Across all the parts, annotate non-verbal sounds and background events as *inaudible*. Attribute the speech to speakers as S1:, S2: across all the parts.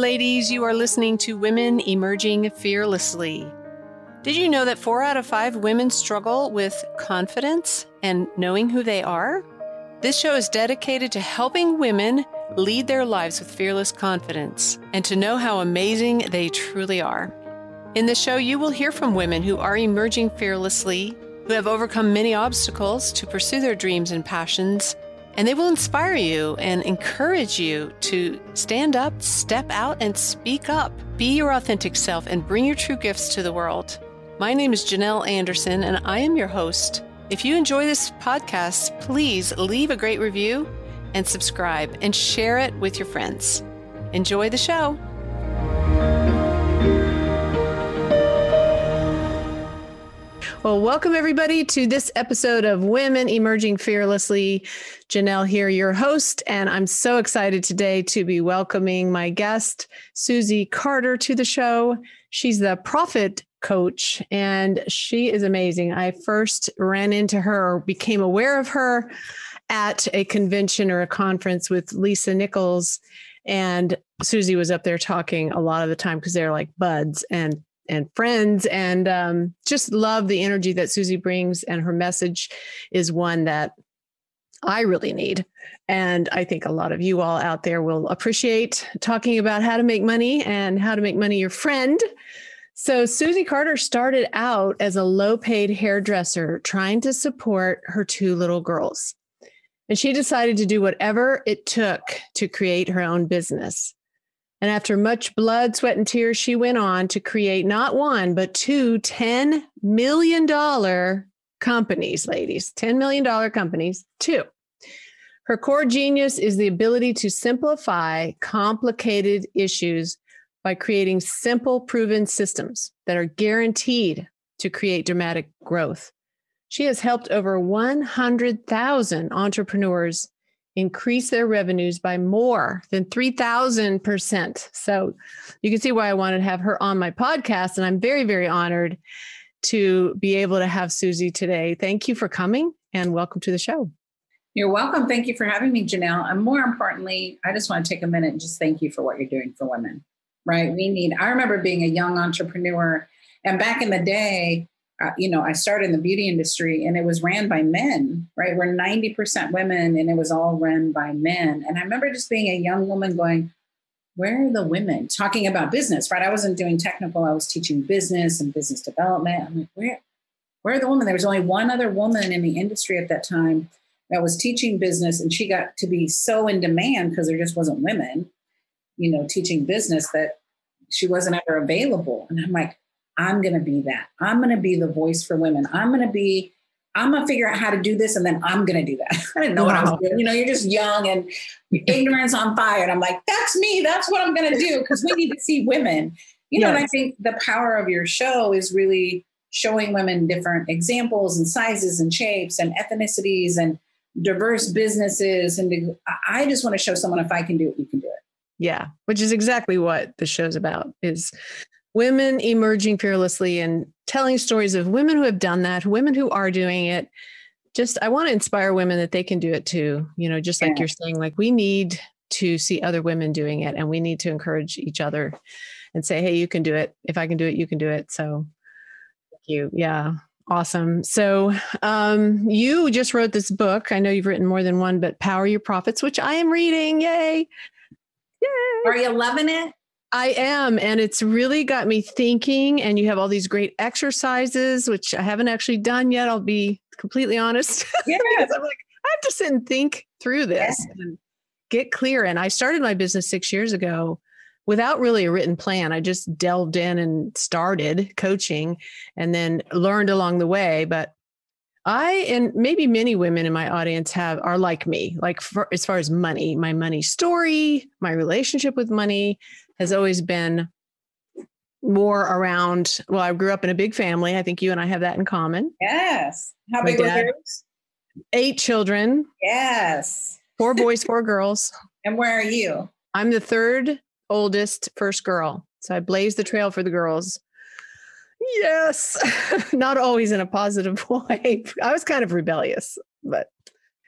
S1: ladies. You are listening to Women Emerging Fearlessly. Did you know that four out of five women struggle with confidence and knowing who they are? This show is dedicated to helping women lead their lives with fearless confidence and to know how amazing they truly are. In the show, you will hear from women who are emerging fearlessly, who have overcome many obstacles to pursue their dreams and passions, and they will inspire you and encourage you to stand up, step out, and speak up. Be your authentic self and bring your true gifts to the world. My name is Janelle Anderson, and I am your host. If you enjoy this podcast, please leave a great review and subscribe and share it with your friends. Enjoy the show. Well, welcome everybody to this episode of Women Emerging Fearlessly. Janelle here, your host, and I'm so excited today to be welcoming my guest, Susie Carter, to the show. She's the Profit coach, and she is amazing. I first ran into her, became aware of her at a convention or a conference with Lisa Nichols. And Susie was up there talking a lot of the time because they're like buds and and friends and um, just love the energy that Susie brings and her message is one that I really need. And I think a lot of you all out there will appreciate talking about how to make money and how to make money your friend. So, Susie Carter started out as a low paid hairdresser trying to support her two little girls. And she decided to do whatever it took to create her own business. And after much blood, sweat, and tears, she went on to create not one, but two $10 million companies, ladies, $10 million companies, two. Her core genius is the ability to simplify complicated issues by creating simple, proven systems that are guaranteed to create dramatic growth. She has helped over 100,000 entrepreneurs increase their revenues by more than 3,000%. So you can see why I wanted to have her on my podcast. And I'm very, very honored to be able to have Susie today. Thank you for coming and welcome to the show.
S2: You're welcome. Thank you for having me, Janelle. And more importantly, I just want to take a minute and just thank you for what you're doing for women right? We need, I remember being a young entrepreneur. And back in the day, you know, I started in the beauty industry and it was ran by men, right? We're 90% women and it was all run by men. And I remember just being a young woman going, where are the women talking about business, right? I wasn't doing technical, I was teaching business and business development. I'm like, where, where are the women? There was only one other woman in the industry at that time that was teaching business and she got to be so in demand because there just wasn't women you know, teaching business that she wasn't ever available. And I'm like, I'm going to be that. I'm going to be the voice for women. I'm going to be, I'm going to figure out how to do this and then I'm going to do that. *laughs* I didn't know wow. what I was doing. You know, you're just young and ignorance on fire. And I'm like, that's me. That's what I'm going to do because we need to see women. You know, yes. and I think the power of your show is really showing women different examples and sizes and shapes and ethnicities and diverse businesses. And I just want to show someone if I can do it, you can do it.
S1: Yeah, which is exactly what the show's about is women emerging fearlessly and telling stories of women who have done that, women who are doing it. Just I want to inspire women that they can do it too. You know, just like yeah. you're saying like we need to see other women doing it and we need to encourage each other and say, "Hey, you can do it. If I can do it, you can do it." So thank you. Yeah. Awesome. So, um, you just wrote this book. I know you've written more than one, but Power Your Profits, which I am reading. Yay.
S2: Yay. Are you loving it?
S1: I am. And it's really got me thinking. And you have all these great exercises, which I haven't actually done yet. I'll be completely honest. *laughs* Yes. I'm like, I have to sit and think through this yes. and get clear. And I started my business six years ago without really a written plan. I just delved in and started coaching and then learned along the way. But I and maybe many women in my audience have are like me. Like for, as far as money, my money story, my relationship with money has always been more around. Well, I grew up in a big family. I think you and I have that in common.
S2: Yes. How my big was yours?
S1: Eight children.
S2: Yes.
S1: Four *laughs* boys, four girls.
S2: And where are you?
S1: I'm the third oldest, first girl. So I blazed the trail for the girls Yes. *laughs* Not always in a positive *laughs* way. I was kind of rebellious, but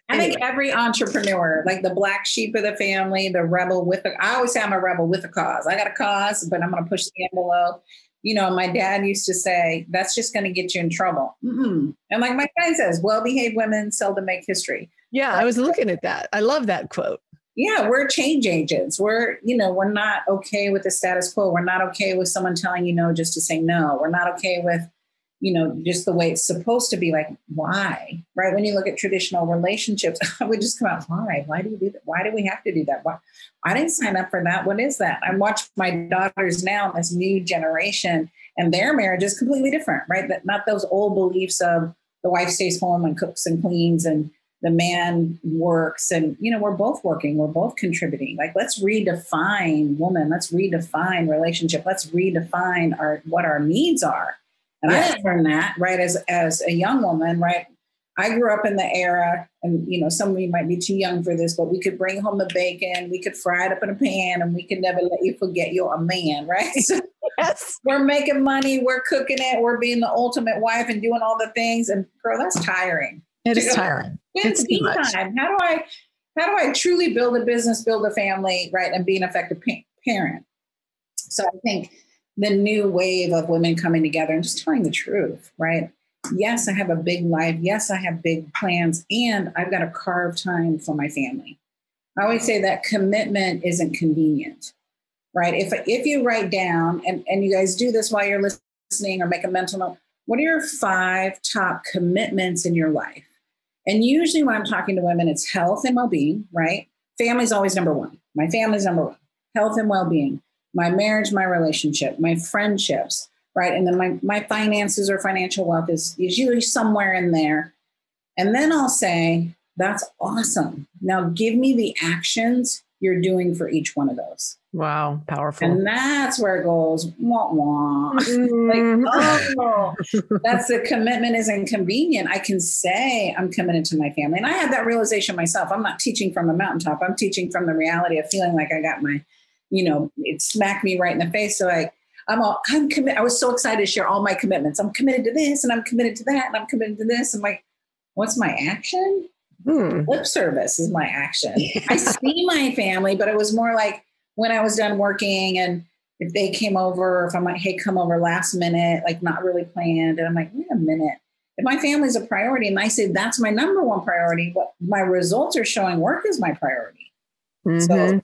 S2: I think every entrepreneur, like the black sheep of the family, the rebel with a, I always say I'm a rebel with a cause. I got a cause, but I'm going to push the envelope. You know, my dad used to say, that's just going to get you in trouble. Mm-mm. And like my friend says, well behaved women seldom make history.
S1: Yeah, I was *laughs* looking at that. I love that quote.
S2: Yeah, we're change agents. We're, you know, we're not okay with the status quo. We're not okay with someone telling you no just to say no. We're not okay with, you know, just the way it's supposed to be. Like, why? Right? When you look at traditional relationships, *laughs* I would just come out, why? Why do you do that? Why do we have to do that? Why? I didn't sign up for that. What is that? I watch my daughters now, this new generation, and their marriage is completely different, right? That not those old beliefs of the wife stays home and cooks and cleans and the man works and you know we're both working we're both contributing. Like let's redefine woman let's redefine relationship let's redefine our what our needs are. And yeah. i learned that right as as a young woman right? I grew up in the era and you know some of you might be too young for this but we could bring home the bacon we could fry it up in a pan and we could never let you forget you're a man right? *laughs* So yes. we're making money we're cooking it we're being the ultimate wife and doing all the things. And girl that's tiring
S1: it is tiring.
S2: It's too time. How do I how do I truly build a business, build a family, right, and be an effective pa- parent? So I think the new wave of women coming together and just telling the truth, right? Yes, I have a big life. Yes, I have big plans, and I've got to carve time for my family. I always say that commitment isn't convenient, right? If if you write down and and you guys do this while you're listening or make a mental note, what are your five top commitments in your life? And usually when I'm talking to women, it's health and well being, right? Family's always number one. My family's number one. Health and well being, my marriage, my relationship, my friendships, right? And then my, my finances or financial wealth is, is usually somewhere in there. And then I'll say, that's awesome. Now give me the actions you're doing for each one of those.
S1: Wow, powerful.
S2: And that's where it goes, wah, wah. *laughs* Mm-hmm. like, oh, that's the commitment isn't convenient. I can say I'm committed to my family. And I had that realization myself. I'm not teaching from a mountaintop. I'm teaching from the reality of feeling like I got my, you know, it smacked me right in the face. So like, I'm all, I'm committed. I was so excited to share all my commitments. I'm committed to this and I'm committed to that and I'm committed to this. I'm like, what's my action? Hmm. Lip service is my action. I see my family, but it was more like, when I was done working and if they came over, if I'm like, hey, come over last minute, like not really planned. And I'm like, wait a minute. If my family's a priority and I say that's my number one priority, what my results are showing work is my priority. Mm-hmm. So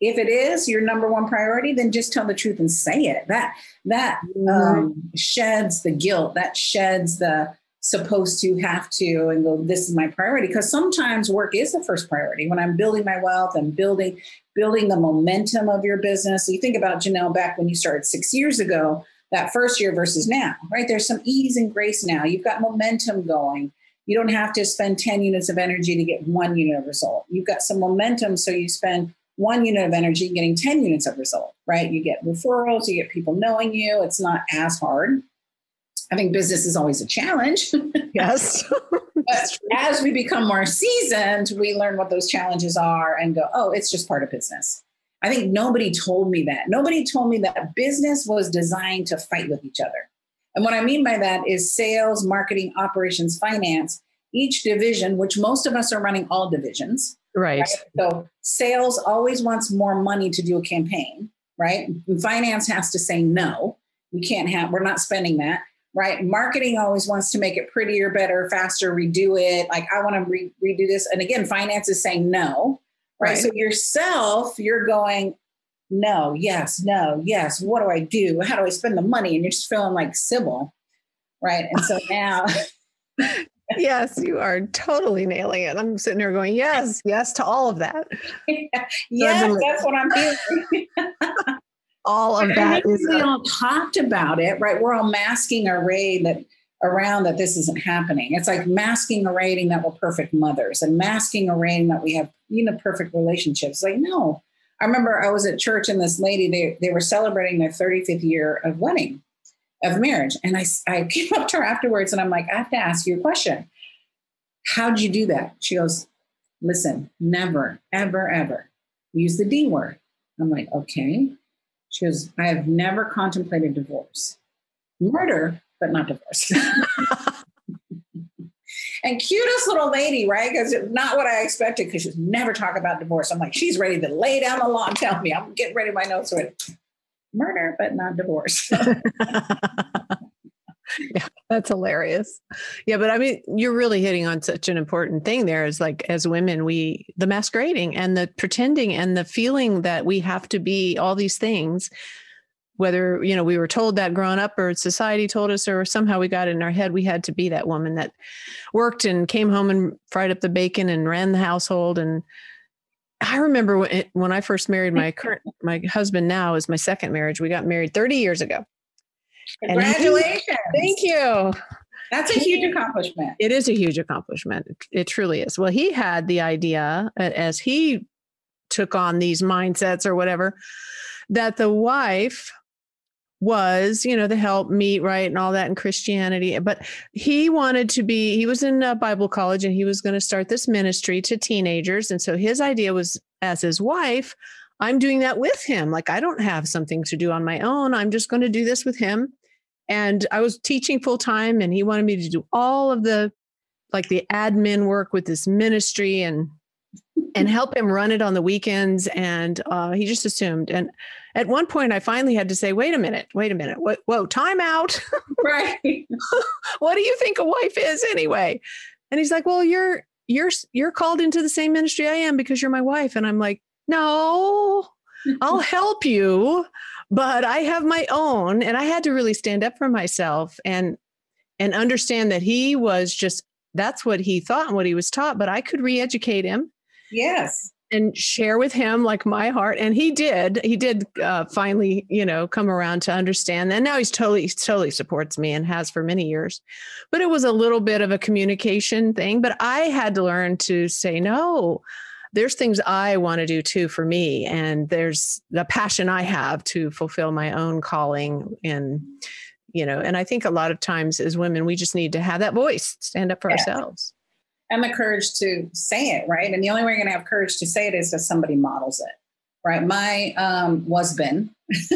S2: if it is your number one priority, then just tell the truth and say it. That that mm-hmm. um, sheds the guilt. That sheds the supposed to have to and go this is my priority because sometimes work is the first priority when i'm building my wealth and building building the momentum of your business. So you think about janelle back when you started six years ago that first year versus now right? There's some ease and grace now. You've got momentum going. You don't have to spend 10 units of energy to get one unit of result. You've got some momentum so you spend one unit of energy getting 10 units of result right? You get referrals you get people knowing you. It's not as hard I think business is always a challenge. *laughs*
S1: Yes. *laughs*
S2: but as we become more seasoned, we learn what those challenges are and go, oh, it's just part of business. I think nobody told me that. Nobody told me that business was designed to fight with each other. And what I mean by that is sales, marketing, operations, finance, each division, which most of us are running all divisions.
S1: Right. right?
S2: So sales always wants more money to do a campaign, right? And finance has to say no. We can't have, we're not spending that right? Marketing always wants to make it prettier, better, faster, redo it. Like, I want to re- redo this. And again, finance is saying no, right? right? So yourself, you're going, no, yes, no, yes. What do I do? How do I spend the money? And you're just feeling like Sybil, right? And so *laughs* now.
S1: yes, you are totally nailing it. I'm sitting here going, yes, yes to all of that. *laughs*
S2: yes, that's what I'm feeling *laughs*
S1: all of that is
S2: we all talked about it, right? We're all masking our raid that around that this isn't happening. It's like masking a rating that we're perfect mothers and masking a rating that we have, you know, perfect relationships. Like, no. I remember I was at church and this lady, they, they were celebrating their 35th year of wedding, of marriage. And I, I *laughs* came up to her afterwards and I'm like, I have to ask you a question. How'd you do that? She goes, listen, never, ever, ever use the D word. I'm like, okay. She goes, I have never contemplated divorce. Murder, but not divorce. *laughs* and cutest little lady, right? Because not what I expected because she's never talk about divorce. I'm like, she's ready to lay down the law and tell me. I'm getting ready my notes with murder, but not divorce. *laughs*
S1: yeah, that's hilarious. Yeah, but I mean, you're really hitting on such an important thing there is like as women, we the masquerading and the pretending and the feeling that we have to be all these things, whether, you know, we were told that growing up or society told us or somehow we got it in our head we had to be that woman that worked and came home and fried up the bacon and ran the household and I remember when, when I first married my *laughs* current my husband now is my second marriage. We got married 30 years ago.
S2: Congratulations.
S1: He, thank you.
S2: That's a huge accomplishment.
S1: It is a huge accomplishment. It, truly is. Well, he had the idea as he took on these mindsets or whatever that the wife was, you know, the help meet, right, and all that in Christianity. But he wanted to be, he was in Bible college and he was going to start this ministry to teenagers. And so his idea was, as his wife, I'm doing that with him. Like, I don't have something to do on my own. I'm just going to do this with him. And I was teaching full time, and he wanted me to do all of the like the admin work with this ministry and and help him run it on the weekends. And uh, he just assumed. And at one point, I finally had to say, "Wait a minute, wait a minute, what, whoa, time out! *laughs*
S2: Right?
S1: what do you think a wife is anyway?" And he's like, "Well, you're you're you're called into the same ministry I am because you're my wife." And I'm like, no, I'll *laughs* help you, but I have my own. And I had to really stand up for myself and and understand that he was just that's what he thought and what he was taught, but I could re-educate him.
S2: Yes.
S1: And share with him like my heart. And he did. He did uh, finally, you know, come around to understand. And now he's totally, totally supports me and has for many years. But it was a little bit of a communication thing. But I had to learn to say no there's things I want to do too for me. And there's the passion I have to fulfill my own calling. And, you know, and I think a lot of times as women, we just need to have that voice, stand up for yes. ourselves.
S2: And the courage to say it, right? And the only way you're going to have courage to say it is if somebody models it, right? My um, husband, *laughs*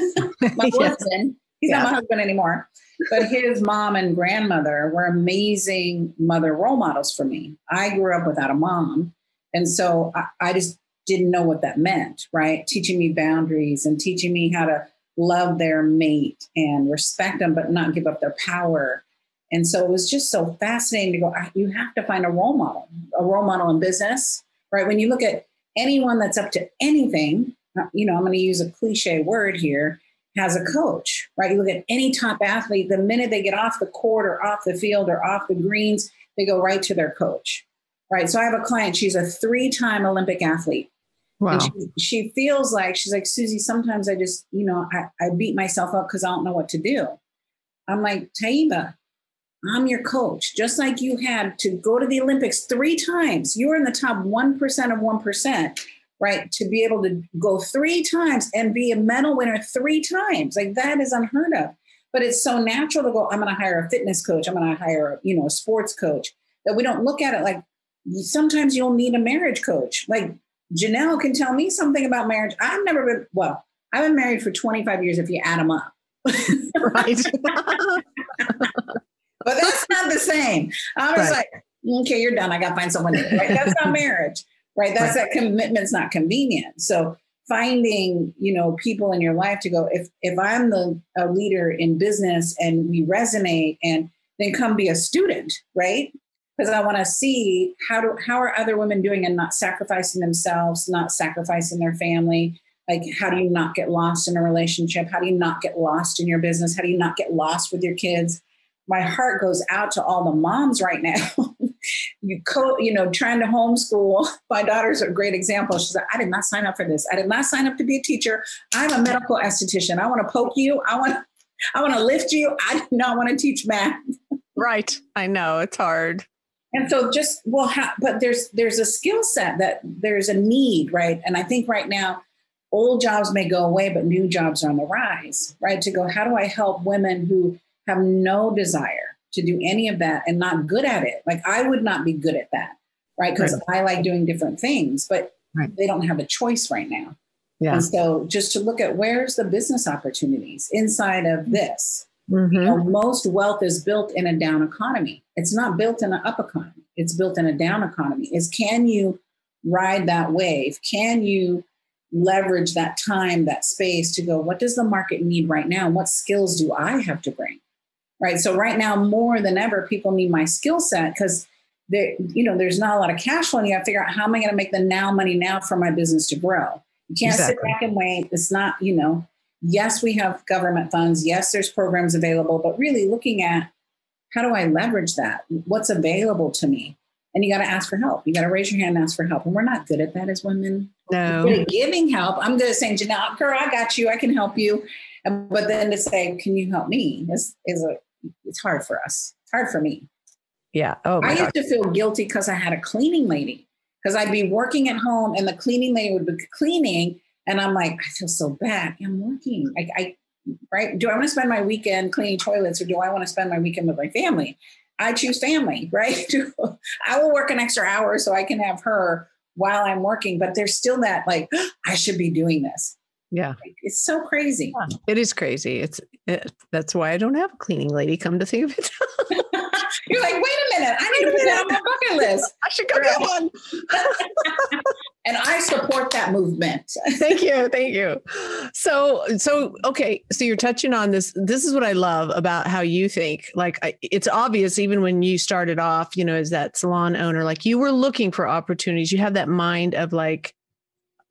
S2: my *laughs* yes. husband, he's yeah. not my husband anymore, but his mom and grandmother were amazing mother role models for me. I grew up without a mom. And so I, I just didn't know what that meant, right? Teaching me boundaries and teaching me how to love their mate and respect them, but not give up their power. And so it was just so fascinating to go, ah, you have to find a role model, a role model in business, right? When you look at anyone that's up to anything, uh, you know, I'm going to use a cliche word here, has a coach, right? You look at any top athlete, the minute they get off the court or off the field or off the greens, they go right to their coach right? So I have a client, she's a three time Olympic athlete. Wow. And she, she, feels like, she's like, Susie, sometimes I just, you know, I, I beat myself up because I don't know what to do. I'm like, Taiba, I'm your coach. Just like you had to go to the Olympics three times, you're in the top 1% of 1%, right? To be able to go three times and be a medal winner three times. Like that is unheard of. But it's so natural to go, I'm going to hire a fitness coach. I'm going to hire, a, you know, a sports coach that we don't look at it like sometimes you'll need a marriage coach. Like Janelle can tell me something about marriage. I've never been, well, I've been married for 25 years if you add them up. right. *laughs* but that's not the same. I was right. like, okay, you're done. I got to find someone new. Right? That's not marriage. Right. That's right. that commitment's not convenient. So finding, you know, people in your life to go, if if I'm the a leader in business and we resonate and then come be a student, right? Because I want to see how do how are other women doing and not sacrificing themselves, not sacrificing their family. Like, how do you not get lost in a relationship? How do you not get lost in your business? How do you not get lost with your kids? My heart goes out to all the moms right now. *laughs* you co, you know, trying to homeschool. *laughs* My daughter's a great example. She's like, I did not sign up for this. I did not sign up to be a teacher. I'm a medical esthetician. I want to poke you. I want, I want to lift you. I do not want to teach math.
S1: Right. I know it's hard
S2: and so just well but there's there's a skill set that there's a need right and i think right now old jobs may go away but new jobs are on the rise right to go how do i help women who have no desire to do any of that and not good at it like i would not be good at that right because right. i like doing different things but right. they don't have a choice right now yeah. and so just to look at where's the business opportunities inside of mm. this Mm-hmm. You know, most wealth is built in a down economy. It's not built in an up economy. it's built in a down economy is can you ride that wave can you leverage that time that space to go what does the market need right now what skills do i have to bring right so right now more than ever people need my skill set because there you know there's not a lot of cash flow and you got to figure out how am i going to make the now money now for my business to grow you can't exactly. sit back and wait it's not you know yes we have government funds yes there's programs available but really looking at how do I leverage that? What's available to me? And you got to ask for help. You got to raise your hand and ask for help. And we're not good at that as women.
S1: No.
S2: We're giving help. I'm good at saying, Janelle, girl, I got you. I can help you. But then to say, can you help me? Is is a it's hard for us. It's hard for me.
S1: Yeah. Oh,
S2: I used to feel guilty because I had a cleaning lady. Because I'd be working at home and the cleaning lady would be cleaning, and I'm like, I feel so bad. I'm working. I, I right? Do I want to spend my weekend cleaning toilets or do I want to spend my weekend with my family? I choose family, *laughs* right? I will work an extra hour so I can have her while I'm working, but there's still that like, *gasps* I should be doing this.
S1: Yeah.
S2: It's so crazy.
S1: Yeah, it is crazy. It's it, that's why I don't have a cleaning lady come to think of it. *laughs*
S2: You're like, wait a minute, I need to put that on my bucket list. *laughs*
S1: I should go get one. *laughs*
S2: and I support that movement. *laughs*
S1: thank you, thank you. So, so okay, so you're touching on this. This is what I love about how you think. Like, I, it's obvious even when you started off, you know, as that salon owner, like you were looking for opportunities. You have that mind of like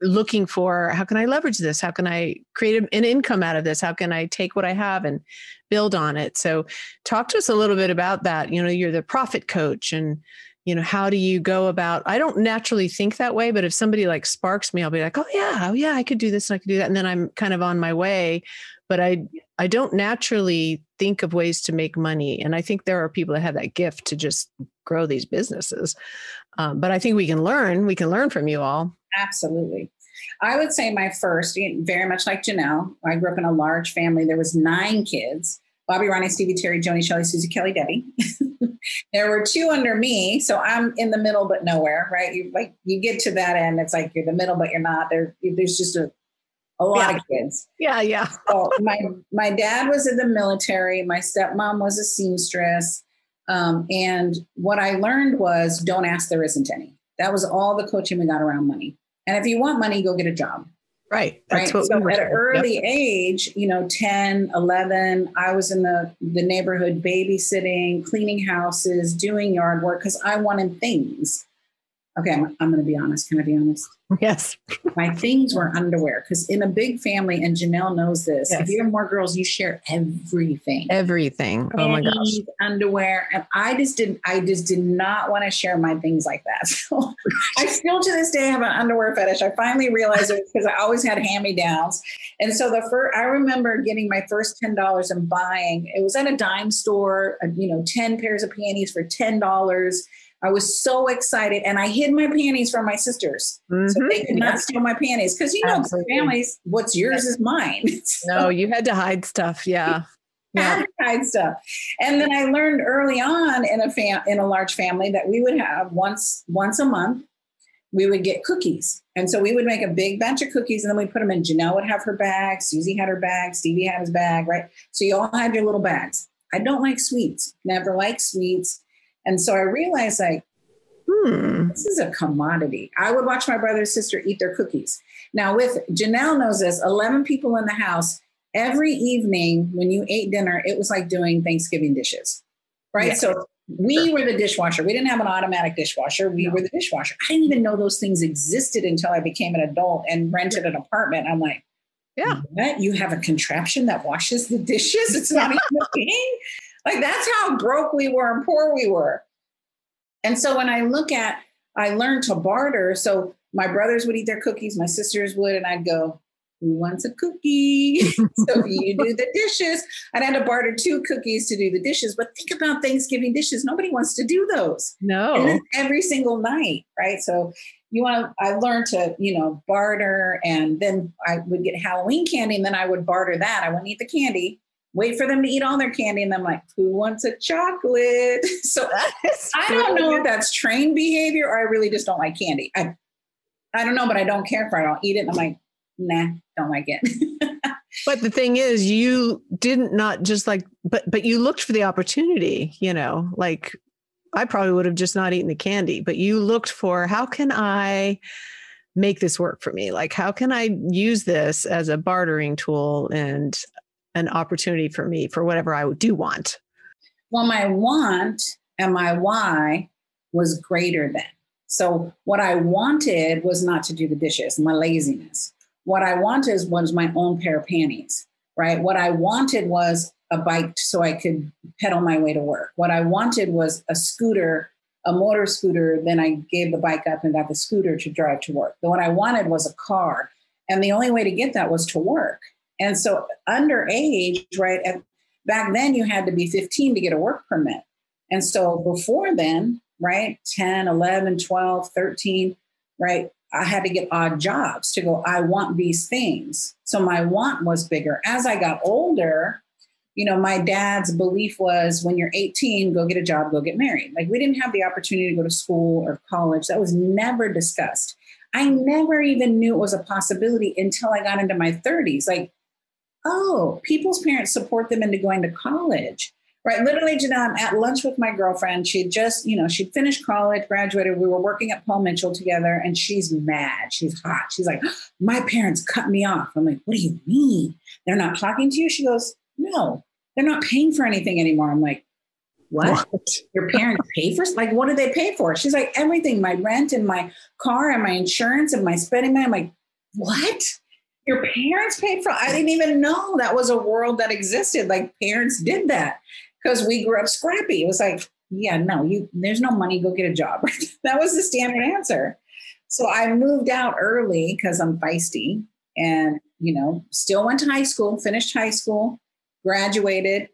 S1: looking for how can I leverage this? How can I create an income out of this? How can I take what I have and build on it? So, talk to us a little bit about that. You know, you're the profit coach and you know how do you go about i don't naturally think that way but if somebody like sparks me i'll be like oh yeah oh yeah i could do this and i could do that and then i'm kind of on my way but i i don't naturally think of ways to make money and i think there are people that have that gift to just grow these businesses um, but i think we can learn we can learn from you all
S2: Absolutely. I would say my first, very much like Janelle, I grew up in a large family. There was nine kids. Bobby, Ronnie, Stevie, Terry, Joni, Shelley, Susie, Kelly, Debbie. *laughs* there were two under me, so I'm in the middle but nowhere, right? You like you get to that end, it's like you're the middle but you're not. There, there's just a a lot
S1: yeah.
S2: of kids.
S1: Yeah, yeah. *laughs*
S2: so my my dad was in the military. My stepmom was a seamstress, um, and what I learned was don't ask there isn't any. That was all the coaching we got around money. And if you want money, go get a job.
S1: Right.
S2: That's right. so we at an early yep. age, you know, 10, 11, I was in the, the neighborhood babysitting, cleaning houses, doing yard work because I wanted things. Okay, I'm, I'm going to be honest. Can I be honest?
S1: Yes.
S2: My things were underwear because in a big family, and Janelle knows this, yes. if you have more girls, you share everything.
S1: Everything. Oh my gosh.
S2: Underwear. And I just didn't, I just did not want to share my things like that. *laughs* So I still to this day have an underwear fetish. I finally realized it because I always had hand-me-downs. And so the first, I remember getting my first $10 and buying, it was at a dime store, uh, you know, 10 pairs of panties for $10 I was so excited, and I hid my panties from my sisters, mm-hmm. so they could not steal my panties. Because you know, Absolutely. families, what's yours is mine. *laughs*
S1: so, no, you had to hide stuff. Yeah, *laughs*
S2: yeah. hide stuff. And then I learned early on in a fam- in a large family that we would have once once a month we would get cookies. And so we would make a big batch of cookies and then we put them in. Janelle would have her bag, Susie had her bag, Stevie had his bag, right? So you all had your little bags. I don't like sweets, never like sweets. And so I realized like, hmm, this is a commodity. I would watch my brother and sister eat their cookies. Now, with Janelle knows this, 11 people in the house, every evening when you ate dinner, it was like doing Thanksgiving dishes, right? Yeah. So we were the dishwasher. We didn't have an automatic dishwasher. We no. were the dishwasher. I didn't even know those things existed until I became an adult and rented an apartment. I'm like,
S1: yeah,
S2: what? You have a contraption that washes the dishes? It's not even a thing. Like that's how broke we were and poor we were. And so when I look at, I learned to barter. So my brothers would eat their cookies, my sisters would, and I'd go, who wants a cookie? *laughs* so you do the dishes. I'd had to barter two cookies to do the dishes. But think about Thanksgiving dishes. Nobody wants to do those.
S1: No.
S2: every single night, right? So you want to, I learned to, you know, barter. And then I would get Halloween candy and then I would barter that. I wouldn't eat the candy wait for them to eat all their candy and I'm like, who wants a chocolate? *laughs* So I don't know if that's trained behavior or I really just don't like candy. I I don't know, but I don't care if I don't eat it. And I'm like, nah, don't like it. *laughs*
S1: but the thing is, you didn't not just like, but but you looked for the opportunity, you know, like I probably would have just not eaten the candy, but you looked for how can I make this work for me? Like, how can I use this as a bartering tool and an opportunity for me for whatever I do want?
S2: Well, my want and my why was greater than. So, what I wanted was not to do the dishes, my laziness. What I wanted was my own pair of panties, right? What I wanted was a bike so I could pedal my way to work. What I wanted was a scooter, a motor scooter. Then I gave the bike up and got the scooter to drive to work. But what I wanted was a car. And the only way to get that was to work. And so, underage, right? At, back then, you had to be 15 to get a work permit. And so, before then, right, 10, 11, 12, 13, right? I had to get odd jobs to go, I want these things. So my want was bigger. As I got older, you know, my dad's belief was when you're 18, go get a job, go get married. Like we didn't have the opportunity to go to school or college. That was never discussed. I never even knew it was a possibility until I got into my 30s. Like, oh, people's parents support them into going to college. Right. Literally, Janelle, I'm at lunch with my girlfriend. She had just, you know, she'd finished college, graduated. We were working at Paul Mitchell together, and she's mad. She's hot. She's like, *gasps* my parents cut me off. I'm like, what do you mean? They're not talking to you? She goes, no, they're not paying for anything anymore. I'm like, what? what? Your parents pay for like what do they pay for? She's like, everything, my rent and my car and my insurance and my spending money. I'm like, what? Your parents paid for I didn't even know that was a world that existed. Like parents did that because we grew up scrappy. It was like, yeah, no, you there's no money, go get a job. *laughs* that was the standard answer. So I moved out early because I'm feisty and you know, still went to high school, finished high school, graduated,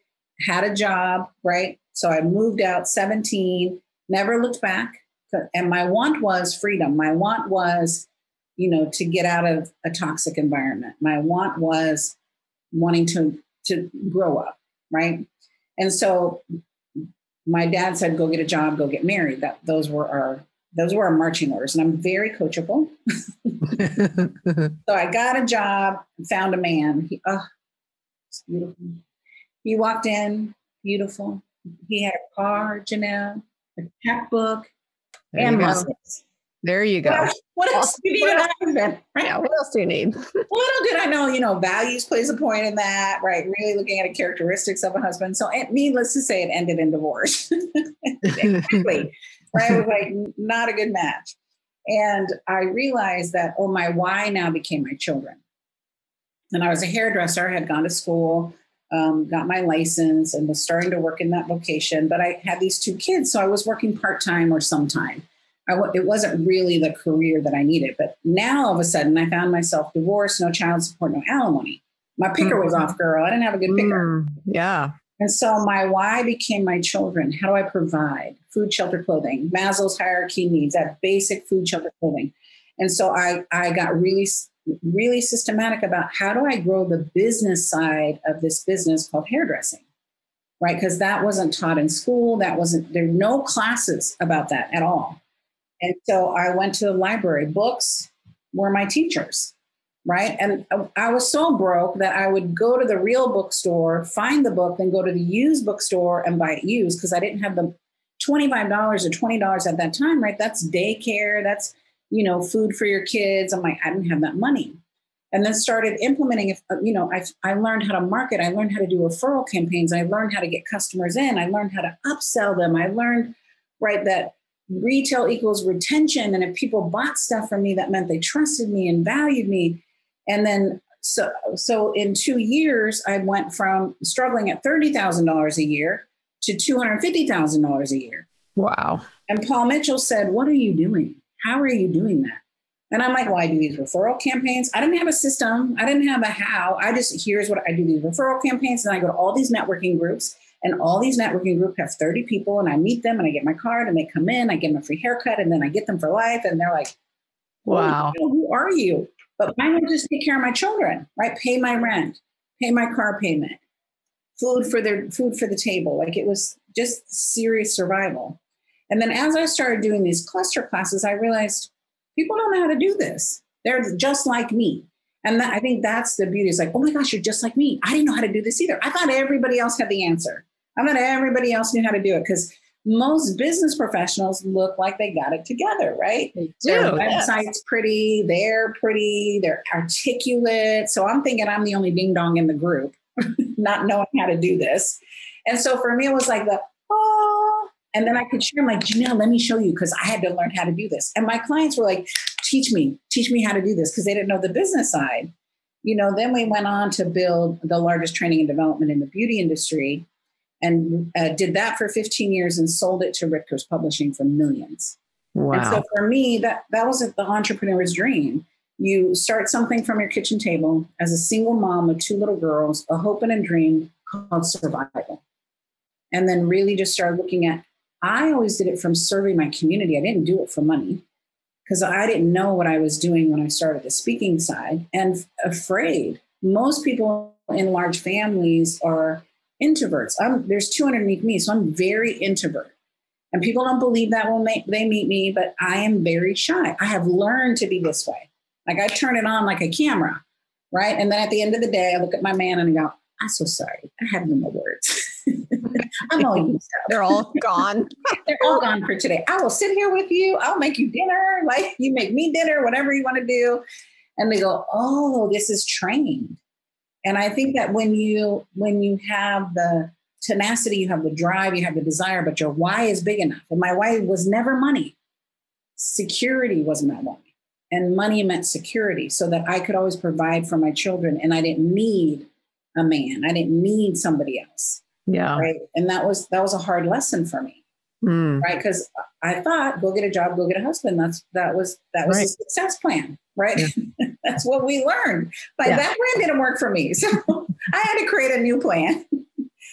S2: had a job, right? So I moved out 17, never looked back. And my want was freedom. My want was, you know, to get out of a toxic environment. My want was wanting to to grow up, right? And so my dad said, go get a job, go get married. That those were our those were our marching orders. And I'm very coachable. *laughs* so I got a job, found a man. He, oh, it's beautiful. He walked in, beautiful. He had a car, Janelle, a checkbook, there and muscles.
S1: There you go. What
S2: else, what else do you need?
S1: Right? Yeah, what else do you need? *laughs*
S2: Little did I know, you know, values plays a point in that, right? Really looking at the characteristics of a husband. So, needless to say, it ended in divorce. *laughs* exactly. right? It was like not a good match. And I realized that, oh, my why now became my children. And I was a hairdresser, had gone to school, um, got my license, and was starting to work in that vocation. But I had these two kids, so I was working part time or sometime. W- it wasn't really the career that I needed. But now all of a sudden, I found myself divorced, no child support, no alimony. My picker mm. was off, girl. I didn't have a good picker.
S1: Mm, yeah.
S2: And so my why became my children. How do I provide food, shelter, clothing? Maslow's hierarchy needs that basic food, shelter, clothing. And so I, I got really really systematic about how do I grow the business side of this business called hairdressing, right? Because that wasn't taught in school. That wasn't, there are no classes about that at all. And so I went to the library. Books were my teachers, right? And I was so broke that I would go to the real bookstore, find the book, then go to the used bookstore and buy it used because I didn't have the $25 or $20 at that time, right? That's daycare. That's you know, food for your kids. I'm like, I didn't have that money. And then started implementing, uh, you know, I, I learned how to market. I learned how to do referral campaigns. I learned how to get customers in. I learned how to upsell them. I learned, right, that retail equals retention. And if people bought stuff from me, that meant they trusted me and valued me. And then so so in two years, I went from struggling at thirty thousand dollars a year to two hundred fifty thousand dollars a year.
S1: Wow!
S2: And Paul Mitchell said, "What are you doing? How are you doing that? And I'm like, well, I do these referral campaigns. I didn't have a system. I didn't have a how. I just, here's what I do these referral campaigns. And I go to all these networking groups and all these networking groups have 30 people and I meet them and I get my card and they come in, I give them a free haircut and then I get them for life. And they're like,
S1: wow,
S2: who are you? But mine would just take care of my children, right? Pay my rent, pay my car payment, food for their food for the table. Like it was just serious survival. And then as I started doing these cluster classes, I realized people don't know how to do this. They're just like me. And that, I think that's the beauty. It's like, oh my gosh, you're just like me. I didn't know how to do this either. I thought everybody else had the answer. I thought everybody else knew how to do it because most business professionals look like they got it together, right? They do, Their website's yes. pretty, they're pretty, they're articulate. So I'm thinking I'm the only ding dong in the group, *laughs* not knowing how to do this. And so for me, it was like the, oh, and then I could share, I'm like, Janelle, let me show you because I had to learn how to do this. And my clients were like, teach me, teach me how to do this because they didn't know the business side. You know, then we went on to build the largest training and development in the beauty industry and uh, did that for 15 years and sold it to Ritger's Publishing for millions. Wow. And so for me, that, that was the entrepreneur's dream. You start something from your kitchen table as a single mom with two little girls, a hope and a dream called survival. And then really just start looking at, I always did it from serving my community. I didn't do it for money because I didn't know what I was doing when I started the speaking side and afraid. Most people in large families are introverts. I'm, there's two underneath me, so I'm very introvert. And people don't believe that when they, they meet me, but I am very shy. I have learned to be this way. Like I turn it on like a camera, right? And then at the end of the day, I look at my man and I go, I'm so sorry. I have no more words. *laughs* I'm all used up.
S1: They're all gone. *laughs*
S2: They're all gone for today. I will sit here with you. I'll make you dinner. Like you make me dinner, whatever you want to do. And they go, Oh, this is trained. And I think that when you when you have the tenacity, you have the drive, you have the desire, but your why is big enough. And my why was never money. Security was my why. And money meant security so that I could always provide for my children and I didn't need a man. I didn't need somebody else.
S1: Yeah.
S2: Right. And that was that was a hard lesson for me. Mm. Right. Because I thought go get a job, go get a husband. That's that was that was right. a success plan. Right. Yeah. *laughs* That's what we learned. But yeah. that plan didn't work for me. *laughs* So I had to create a new plan.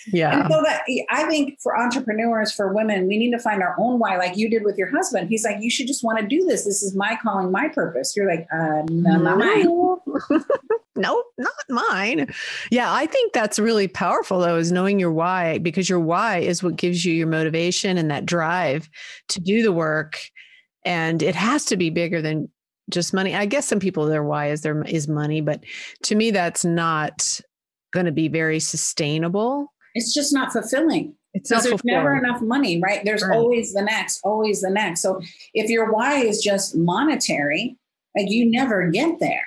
S1: Yeah.
S2: And so that I think for entrepreneurs, for women, we need to find our own why, like you did with your husband. He's like, you should just want to do this. This is my calling, my purpose. You're like, uh, no, not mine. *laughs*
S1: no, not mine. Yeah, I think that's really powerful though, is knowing your why, because your why is what gives you your motivation and that drive to do the work. And it has to be bigger than just money. I guess some people their why is there is money, but to me that's not going to be very sustainable
S2: it's just not fulfilling. It's not there's never enough money, right? There's right. always the next, always the next. So if your why is just monetary, like you never get there.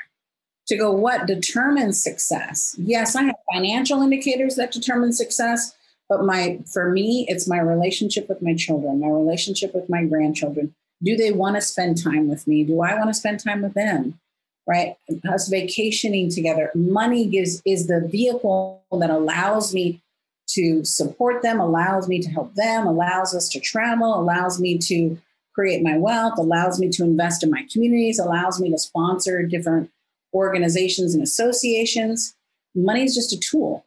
S2: To go, what determines success? Yes, I have financial indicators that determine success, but my for me, it's my relationship with my children, my relationship with my grandchildren. Do they want to spend time with me? Do I want to spend time with them? Right? Us vacationing together. Money gives is the vehicle that allows me to support them, allows me to help them, allows us to travel, allows me to create my wealth, allows me to invest in my communities, allows me to sponsor different organizations and associations. Money is just a tool.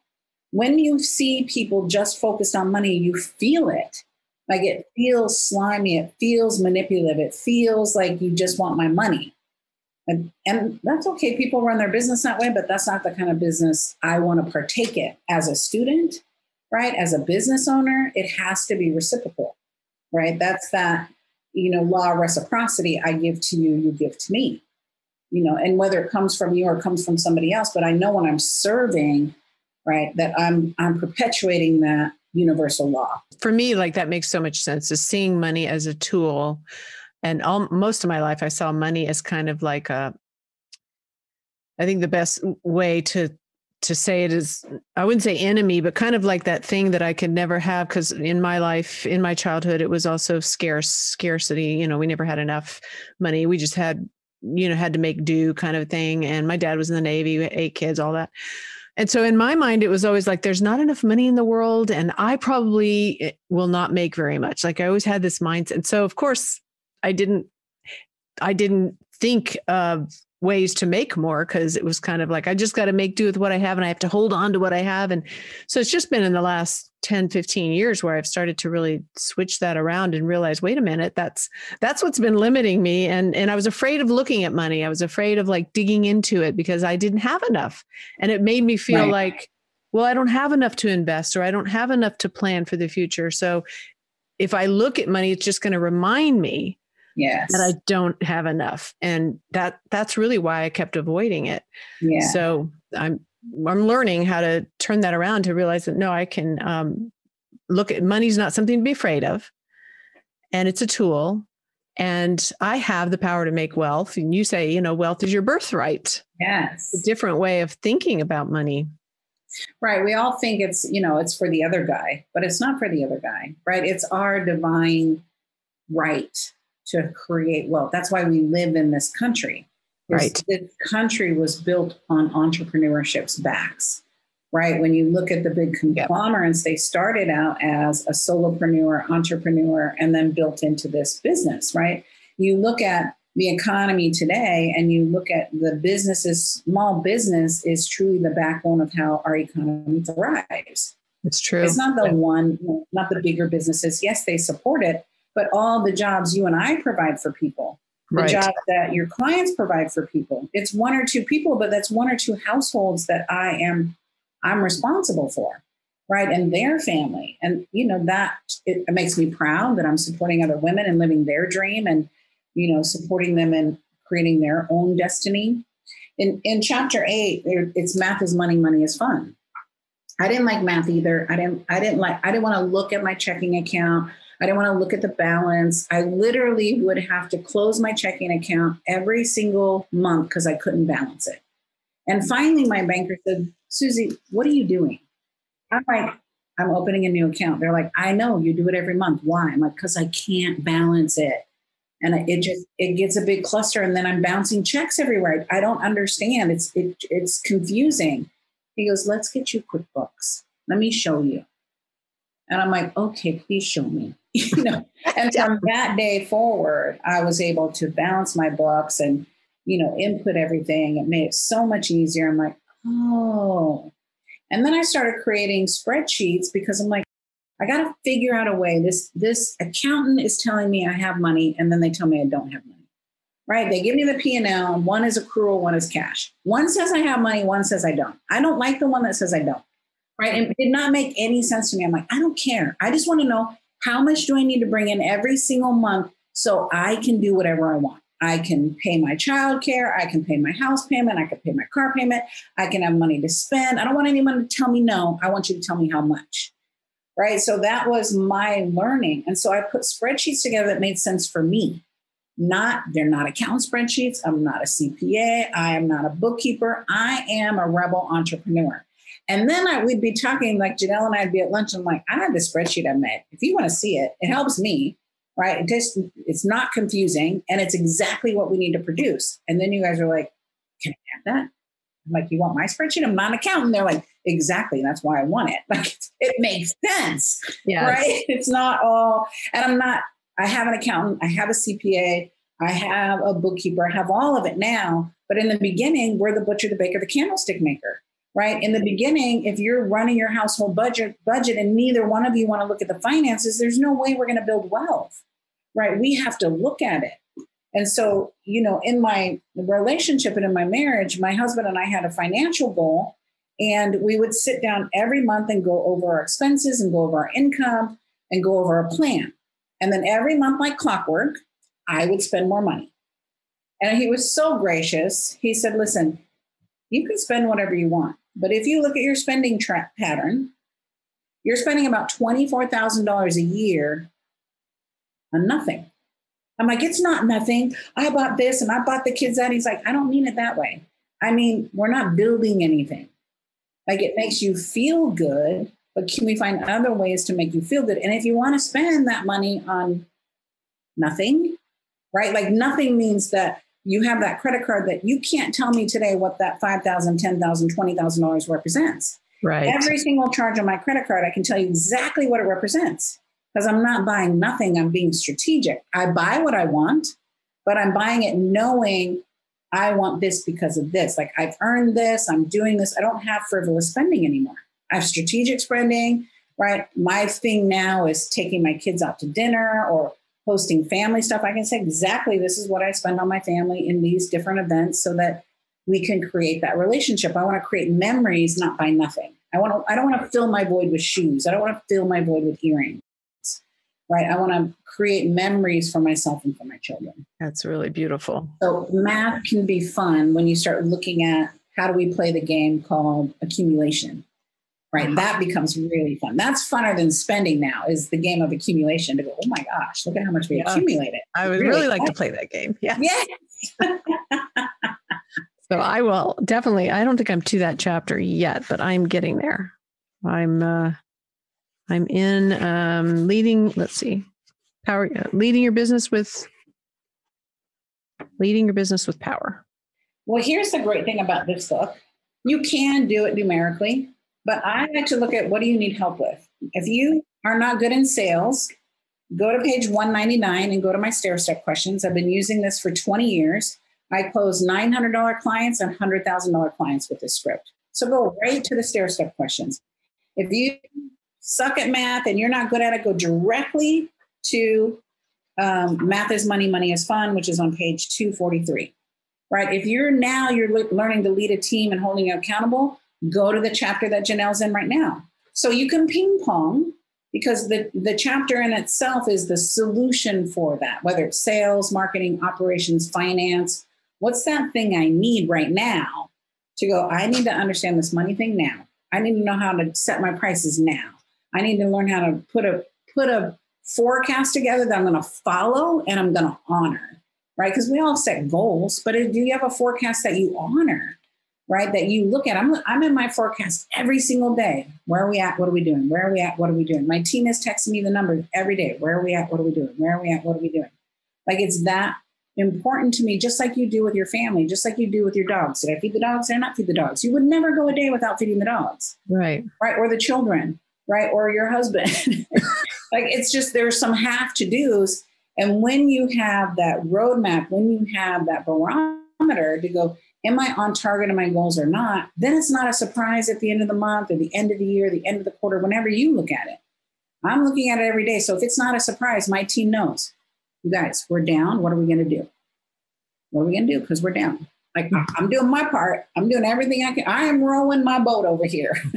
S2: When you see people just focused on money, you feel it. Like it feels slimy, it feels manipulative, it feels like you just want my money. And, and that's okay. People run their business that way, but that's not the kind of business I want to partake in as a student right? As a business owner, it has to be reciprocal, right? That's that, you know, law of reciprocity. I give to you, you give to me, you know, and whether it comes from you or comes from somebody else, but I know when I'm serving, right, that I'm I'm perpetuating that universal law.
S1: For me, like that makes so much sense. Is seeing money as a tool, and all, most of my life, I saw money as kind of like a I think the best way to to say it is i wouldn't say enemy but kind of like that thing that i could never have because in my life in my childhood it was also scarce scarcity you know we never had enough money. We just had you know had to make do kind of thing and my dad was in the navy eight kids all that. And so in my mind it was always like there's not enough money in the world and i probably eh, will not make very much. Like i always had this mindset. And so of course i didn't i didn't think of ways to make more because it was kind of like I just got to make do with what I have and I have to hold on to what I have. And so it's just been in the last 10 15 years where I've started to really switch that around and realize wait a minute that's that's what's been limiting me. And and I was afraid of looking at money. I was afraid of like digging into it because I didn't have enough. And it made me feel right. like well I don't have enough to invest or I don't have enough to plan for the future. So if I look at money it's just going to remind me
S2: yes.
S1: that I don't have enough. And that that's really why I kept avoiding it.
S2: Yeah.
S1: So I'm I'm learning how to turn that around to realize that no, I can um, look at money's not something to be afraid of. and it's a tool and I have the power to make wealth. And you say, you know, wealth is your birthright.
S2: Yes.
S1: a different way of thinking about money.
S2: Right. We all think it's, you know, it's for the other guy, but it's not for the other guy, right? It's our divine right to create wealth. That's why we live in this country.
S1: This, right.
S2: This country was built on entrepreneurship's backs, right? When you look at the big conglomerates, they started out as a solopreneur, entrepreneur, and then built into this business, right? You look at the economy today and you look at the businesses, small business is truly the backbone of how our economy thrives.
S1: It's true.
S2: It's not the one, not the bigger businesses. Yes, they support it, but all the jobs you and I provide for people, the right. jobs that your clients provide for people. It's one or two people, but that's one or two households that I am I'm responsible for, right? And their family. And you know, that it, it makes me proud that I'm supporting other women and living their dream and you know, supporting them in creating their own destiny. In in chapter eight, it's math is money, money is fun. I didn't like math either. I didn't I didn't like I didn't want to look at my checking account. I didn't want to look at the balance. I literally would have to close my checking account every single month because I couldn't balance it. And finally, my banker said, Susie, what are you doing? I'm like, I'm opening a new account. They're like, I know you do it every month. Why? I'm like, because I can't balance it and it just it gets a big cluster and then i'm bouncing checks everywhere i don't understand it's it, it's confusing he goes let's get you quickbooks let me show you and i'm like okay please show me *laughs* you know *laughs* and from that day forward i was able to balance my books and you know input everything it made it so much easier i'm like oh and then i started creating spreadsheets because i'm like I got to figure out a way. This this accountant is telling me I have money, and then they tell me I don't have money. Right? They give me the P and L. One is accrual, one is cash. One says I have money, one says I don't. I don't like the one that says I don't. Right? And it did not make any sense to me. I'm like, I don't care. I just want to know how much do I need to bring in every single month so I can do whatever I want. I can pay my child care. I can pay my house payment. I can pay my car payment. I can have money to spend. I don't want anyone to tell me no. I want you to tell me how much right? So that was my learning. And so I put spreadsheets together that made sense for me. Not, they're not account spreadsheets. I'm not a CPA. I am not a bookkeeper. I am a rebel entrepreneur. And then I, we'd be talking like Janelle and I'd be at lunch and I'm like, I have this spreadsheet I made. If you want to see it, it helps me, right? It just, it's not confusing and it's exactly what we need to produce. And then you guys are like, can I have that? I'm like, you want my spreadsheet? I'm not an accountant. They're like, exactly. That's why I want it. *laughs* Like it makes sense. Yes. Right. *laughs* It's not all, and I'm not, I have an accountant, I have a CPA, I have a bookkeeper, I have all of it now. But in the beginning, we're the butcher, the baker, the candlestick maker. Right. In the beginning, if you're running your household budget budget and neither one of you want to look at the finances, there's no way we're going to build wealth. Right. We have to look at it. And so, you know, in my relationship and in my marriage, my husband and I had a financial goal, and we would sit down every month and go over our expenses and go over our income and go over a plan. And then every month, like clockwork, I would spend more money. And he was so gracious. He said, Listen, you can spend whatever you want. But if you look at your spending tra- pattern, you're spending about $24,000 a year on nothing. I'm like, it's not nothing. I bought this and I bought the kids that. He's like, I don't mean it that way. I mean, we're not building anything. Like it makes you feel good, but can we find other ways to make you feel good? And if you want to spend that money on nothing, right? Like nothing means that you have that credit card that you can't tell me today what that $5,000, $10,000, $20,000 represents.
S1: Right.
S2: Every single charge on my credit card, I can tell you exactly what it represents because I'm not buying nothing. I'm being strategic. I buy what I want, but I'm buying it knowing I want this because of this. Like I've earned this, I'm doing this. I don't have frivolous spending anymore. I have strategic spending, right? My thing now is taking my kids out to dinner or hosting family stuff. I can say exactly this is what I spend on my family in these different events so that we can create that relationship. I want to create memories, not buy nothing. I want to, I don't want to fill my void with shoes. I don't want to fill my void with earrings right? I want to create memories for myself and for my children.
S1: That's really beautiful.
S2: So math can be fun when you start looking at how do we play the game called accumulation, right? That becomes really fun. That's funner than spending now is the game of accumulation to go, oh my gosh, look at how much we yeah. accumulated.
S1: I would really, really like to play that game. Yeah. Yeah. *laughs* so I will definitely, I don't think I'm to that chapter yet, but I'm getting there. I'm, uh, I'm in um, leading, let's see, power, uh, leading your business with, leading your business with power.
S2: Well, here's the great thing about this book. You can do it numerically but I like to look at what do you need help with? If you are not good in sales, go to page 199 and go to my stair step questions. I've been using this for 20 years. I close $900 clients and $100,000 clients with this script. So go right to the stair step questions. If you suck at math and you're not good at it, go directly to um, Math is Money, Money is Fun, which is on page 243. Right? If you're now you're learning to lead a team and holding you accountable, go to the chapter that Janelle's in right now. So you can ping pong because the, the chapter in itself is the solution for that, whether it's sales, marketing, operations, finance. What's that thing I need right now to go? I need to understand this money thing now. I need to know how to set my prices now. I need to learn how to put a put a forecast together that I'm going to follow and I'm going to honor, right? Because we all set goals, but do you have a forecast that you honor? Right? That you look at. I'm, I'm in my forecast every single day. Where are we at? What are we doing? Where are we at? What are we doing? My team is texting me the numbers every day. Where are we at? What are we doing? Where are we at? What are we doing? Like it's that important to me, just like you do with your family, just like you do with your dogs. Did I feed the dogs? Did I not feed the dogs? You would never go a day without feeding the dogs.
S1: Right.
S2: Right. Or the children, right? Or your husband. *laughs* like it's just there's some have to do's. And when you have that roadmap, when you have that barometer to go, am I on target of my goals or not? Then it's not a surprise at the end of the month or the end of the year, the end of the quarter, whenever you look at it. I'm looking at it every day. So if it's not a surprise, my team knows. You guys, we're down. What are we going to do? What are we going to do? Because we're down. Like hmm. I'm doing my part. I'm doing everything I can. I am rowing my boat over here. *laughs*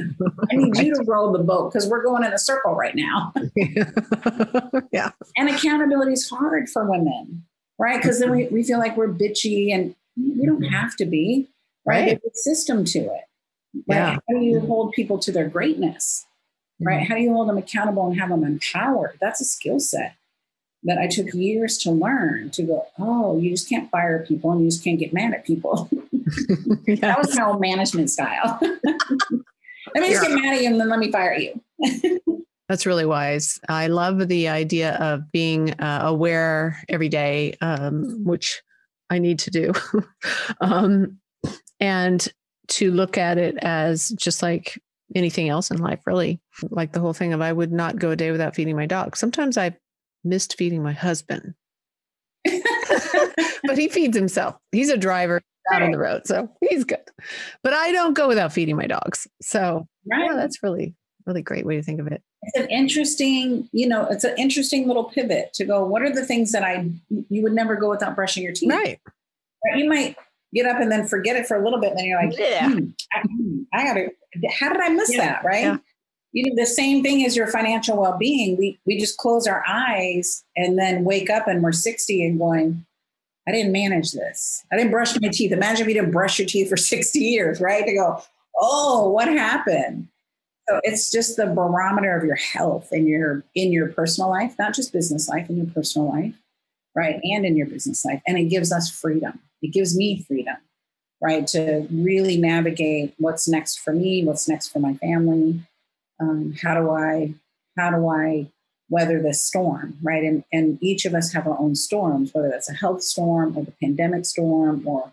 S2: I need you to *laughs* row the boat because we're going in a circle right now. *laughs*
S1: yeah.
S2: And accountability is hard for women, right? Because then we, we feel like we're bitchy and we don't mm-hmm. have to be, right? right. There's a system to it. Right? Yeah. How do you hold people to their greatness? Right? Mm-hmm. How do you hold them accountable and have them empowered? That's a skill set that I took years to learn to go, oh, you just can't fire people and you just can't get mad at people. yes. *laughs* That was my old management style. *laughs* let me just get mad at you and then let me fire you. *laughs*
S1: That's really wise. I love the idea of being uh, aware every day, um, which I need to do. *laughs* um, and to look at it as just like anything else in life, really. Like the whole thing of I would not go a day without feeding my dog. Sometimes I missed feeding my husband, *laughs* but he feeds himself. He's a driver out on the road, so he's good. But I don't go without feeding my dogs. So right. yeah, that's really, really great way to think of it
S2: it's an interesting, you know, it's an interesting little pivot to go, what are the things that I, you would never go without brushing your teeth?
S1: Right.
S2: You might get up and then forget it for a little bit. And then you're like, yeah, hmm, I, hmm, I, gotta, how did I miss yeah. that? Right. Yeah. You know, the same thing as your financial well-being. We, we just close our eyes and then wake up and we're 60 and going, I didn't manage this. I didn't brush my teeth. Imagine if you didn't brush your teeth for *laughs* 60 years, right? To go, oh, what happened? So it's just the barometer of your health in your in your personal life, not just business life, in your personal life, right? And in your business life. And it gives us freedom. It gives me freedom, right? To really navigate what's next for me, what's next for my family. Um, how do I how do I weather this storm, right? And and each of us have our own storms, whether that's a health storm or the pandemic storm or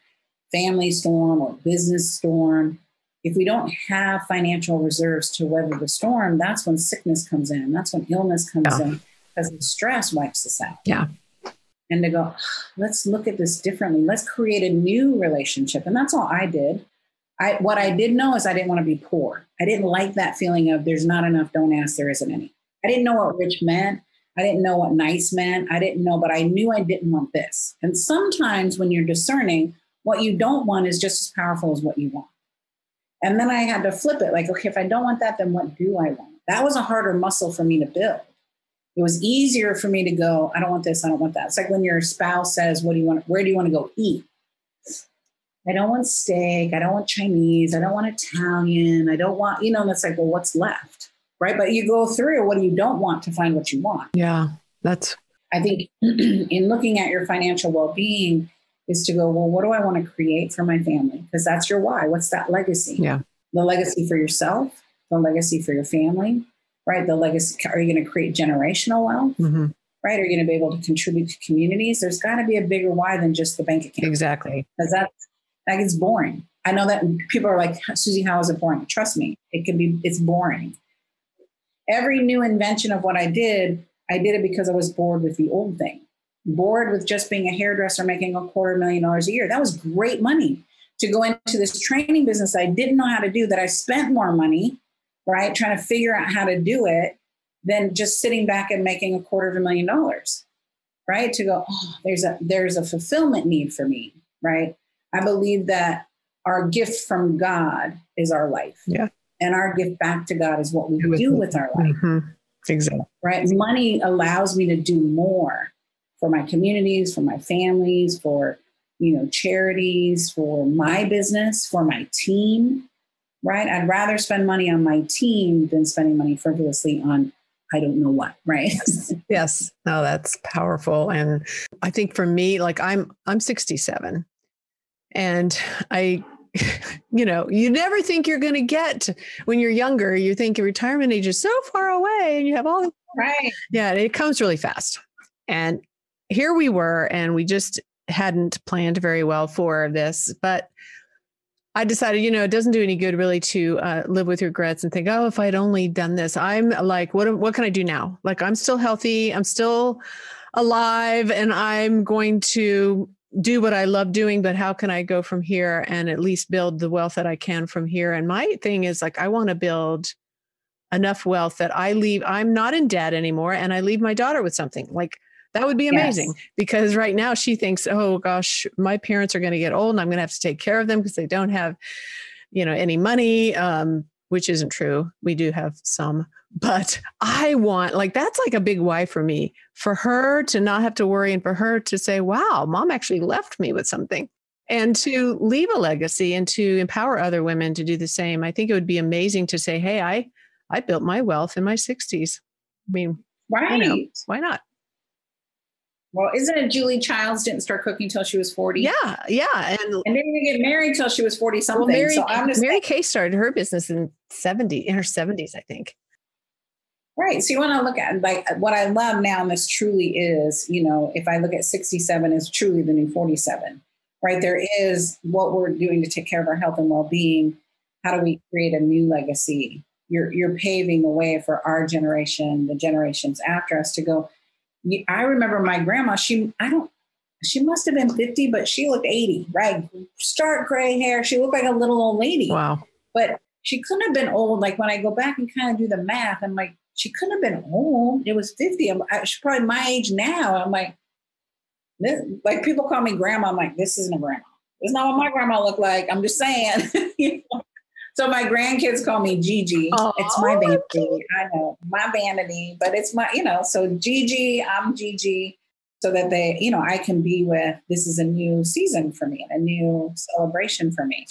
S2: family storm or business storm if we don't have financial reserves to weather the storm, that's when sickness comes in. That's when illness comes yeah. in because the stress wipes us out.
S1: Yeah.
S2: And to go, let's look at this differently. Let's create a new relationship. And that's all I did. I what I did know is I didn't want to be poor. I didn't like that feeling of there's not enough, don't ask, there isn't any. I didn't know what rich meant. I didn't know what nice meant. I didn't know, but I knew I didn't want this. And sometimes when you're discerning, what you don't want is just as powerful as what you want. And then I had to flip it like, okay, if I don't want that, then what do I want? That was a harder muscle for me to build. It was easier for me to go, I don't want this, I don't want that. It's like when your spouse says, What do you want? Where do you want to go eat? I don't want steak. I don't want Chinese. I don't want Italian. I don't want, you know, and it's like, well, what's left? Right. But you go through what you don't want to find what you want.
S1: Yeah. That's,
S2: I think *clears throat* in looking at your financial well being is to go, well, what do I want to create for my family? Because that's your why. What's that legacy?
S1: Yeah.
S2: The legacy for yourself, the legacy for your family, right? The legacy, are you going to create generational wealth?
S1: mm-hmm.
S2: Right? Are you going to be able to contribute to communities? There's got to be a bigger why than just the bank account.
S1: exactly.
S2: Because that's that gets boring. I know that people are like, Susie, how is it boring? Trust me, it can be, it's boring. Every new invention of what I did, I did it because I was bored with the old thing, bored with just being a hairdresser making a quarter million dollars a year. That was great money to go into this training business I didn't know how to do, that I spent more money, right, trying to figure out how to do it than just sitting back and making a quarter of a million dollars, right? To go, oh, there's a there's a fulfillment need for me, right? I believe that our gift from God is our life.
S1: Yeah.
S2: And our gift back to God is what we do with our life.
S1: Mm-hmm. Exactly.
S2: Right. Money allows me to do more for my communities, for my families, for you know, charities, for my business, for my team. Right. I'd rather spend money on my team than spending money frivolously on I don't know what, right?
S1: Yes. yes. No, that's powerful. And I think for me, like I'm I'm 67 and I, *laughs* you know, you never think you're going to get when you're younger. You think your retirement age is so far away and you have all
S2: right.
S1: Yeah, it comes really fast. And here we were, and we just hadn't planned very well for this. But I decided, you know, it doesn't do any good really to uh, live with regrets and think, oh, if I'd only done this. I'm like, what? What can I do now? Like, I'm still healthy. I'm still alive, and I'm going to do what I love doing, but how can I go from here and at least build the wealth that I can from here? And my thing is like, I want to build enough wealth that I leave, I'm not in debt anymore and I leave my daughter with something. Like that would be amazing yes. because right now she thinks, oh gosh, my parents are going to get old and I'm going to have to take care of them because they don't have, you know, any money, um, which isn't true. We do have some, but I want like that's like a big why for me for her to not have to worry and for her to say, wow, mom actually left me with something and to leave a legacy and to empower other women to do the same. I think it would be amazing to say, hey, I I built my wealth in my 60s. I mean,
S2: right.
S1: Why not?
S2: Well, isn't it Julie Childs didn't start cooking until she was 40?
S1: Yeah, yeah.
S2: And, and didn't get married until she was 40 something. Well,
S1: Mary, so Mary Kay started her business in 70, in her 70s, I think.
S2: Right. So you want to look at like what I love now, and this truly is, you know, if I look at 67 is truly the new 47, right? There is what we're doing to take care of our health and well-being. How do we create a new legacy? You're you're paving the way for our generation, the generations after us to go. I remember my grandma, she I don't she must have been 50, but she looked 80, right? Stark gray hair. She looked like a little old lady.
S1: Wow.
S2: But she couldn't have been old. Like when I go back and kind of do the math, I'm like, she couldn't have been old. It was 50. I'm, I, she's probably my age now. I'm like, this, like people call me grandma. I'm like, this isn't a grandma. It's not what my grandma looked like. I'm just saying. *laughs* So my grandkids call me Gigi. Oh, it's my vanity. I know my vanity, but it's my, you know, so Gigi, I'm Gigi so that they, you know, I can be with this is a new season for me, a new celebration for me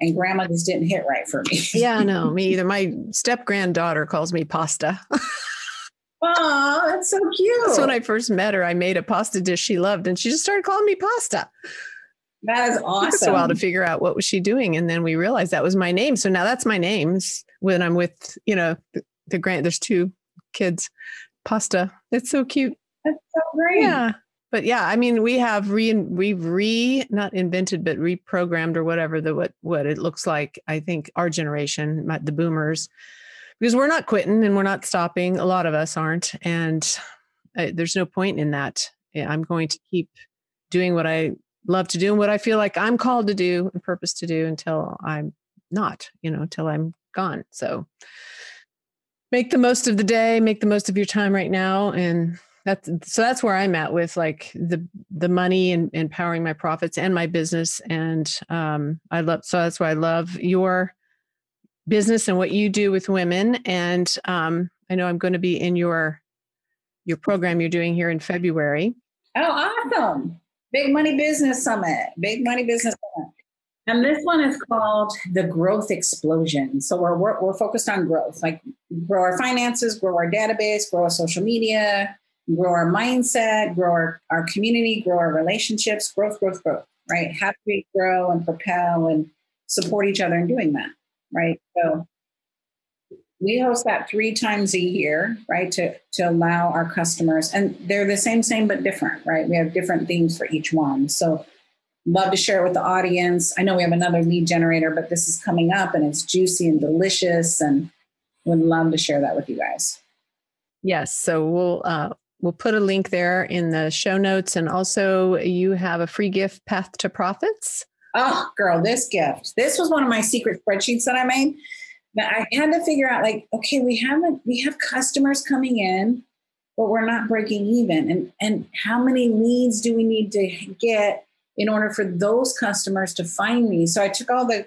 S2: and grandma just didn't hit right for me.
S1: yeah, no, *laughs* me either. My step granddaughter calls me pasta. *laughs*
S2: oh, that's so cute.
S1: That's when I first met her. I made a pasta dish she loved, and she just started calling me pasta.
S2: That is awesome.
S1: It took a while to figure out what was she doing, and then we realized that was my name. So now that's my name when I'm with you know the, the grand. There's two kids. Pasta. It's so cute.
S2: That's so great.
S1: Yeah but yeah, I mean, we have re we've re not invented but reprogrammed or whatever the what what it looks like. I think our generation, the boomers, because we're not quitting and we're not stopping. A lot of us aren't, and uh, there's no point in that. I'm going to keep doing what I love to do and what I feel like I'm called to do and purpose to do until I'm not, you know, until I'm gone. So make the most of the day, make the most of your time right now, and that's so that's where i'm at with like the the money and empowering my profits and my business. And um i love so that's why i love your business and what you do with women. And um i know i'm going to be in your your program you're doing here in february.
S2: Oh awesome big money business summit big money business summit And this one is called the growth explosion. So we're, we're, we're focused on growth, like grow our finances, grow our database, grow our social media, grow our mindset, grow our, our community, grow our relationships, growth, growth, growth, right? How do we grow and propel and support each other in doing that, right? So we host that three times a year, right? To to allow our customers, and they're the same, same but different, right? We have different themes for each one. So love to share it with the audience. I know we have another lead generator, but this is coming up and it's juicy and delicious, and would love to share that with you guys.
S1: Yes, so we'll uh, we'll put a link there in the show notes, and also you have a free gift, Path to Profits.
S2: Oh, girl, this gift. This was one of my secret spreadsheets that I made but I had to figure out like, okay, we haven't we have customers coming in, but we're not breaking even. And and how many leads do we need to get in order for those customers to find me? So I took all the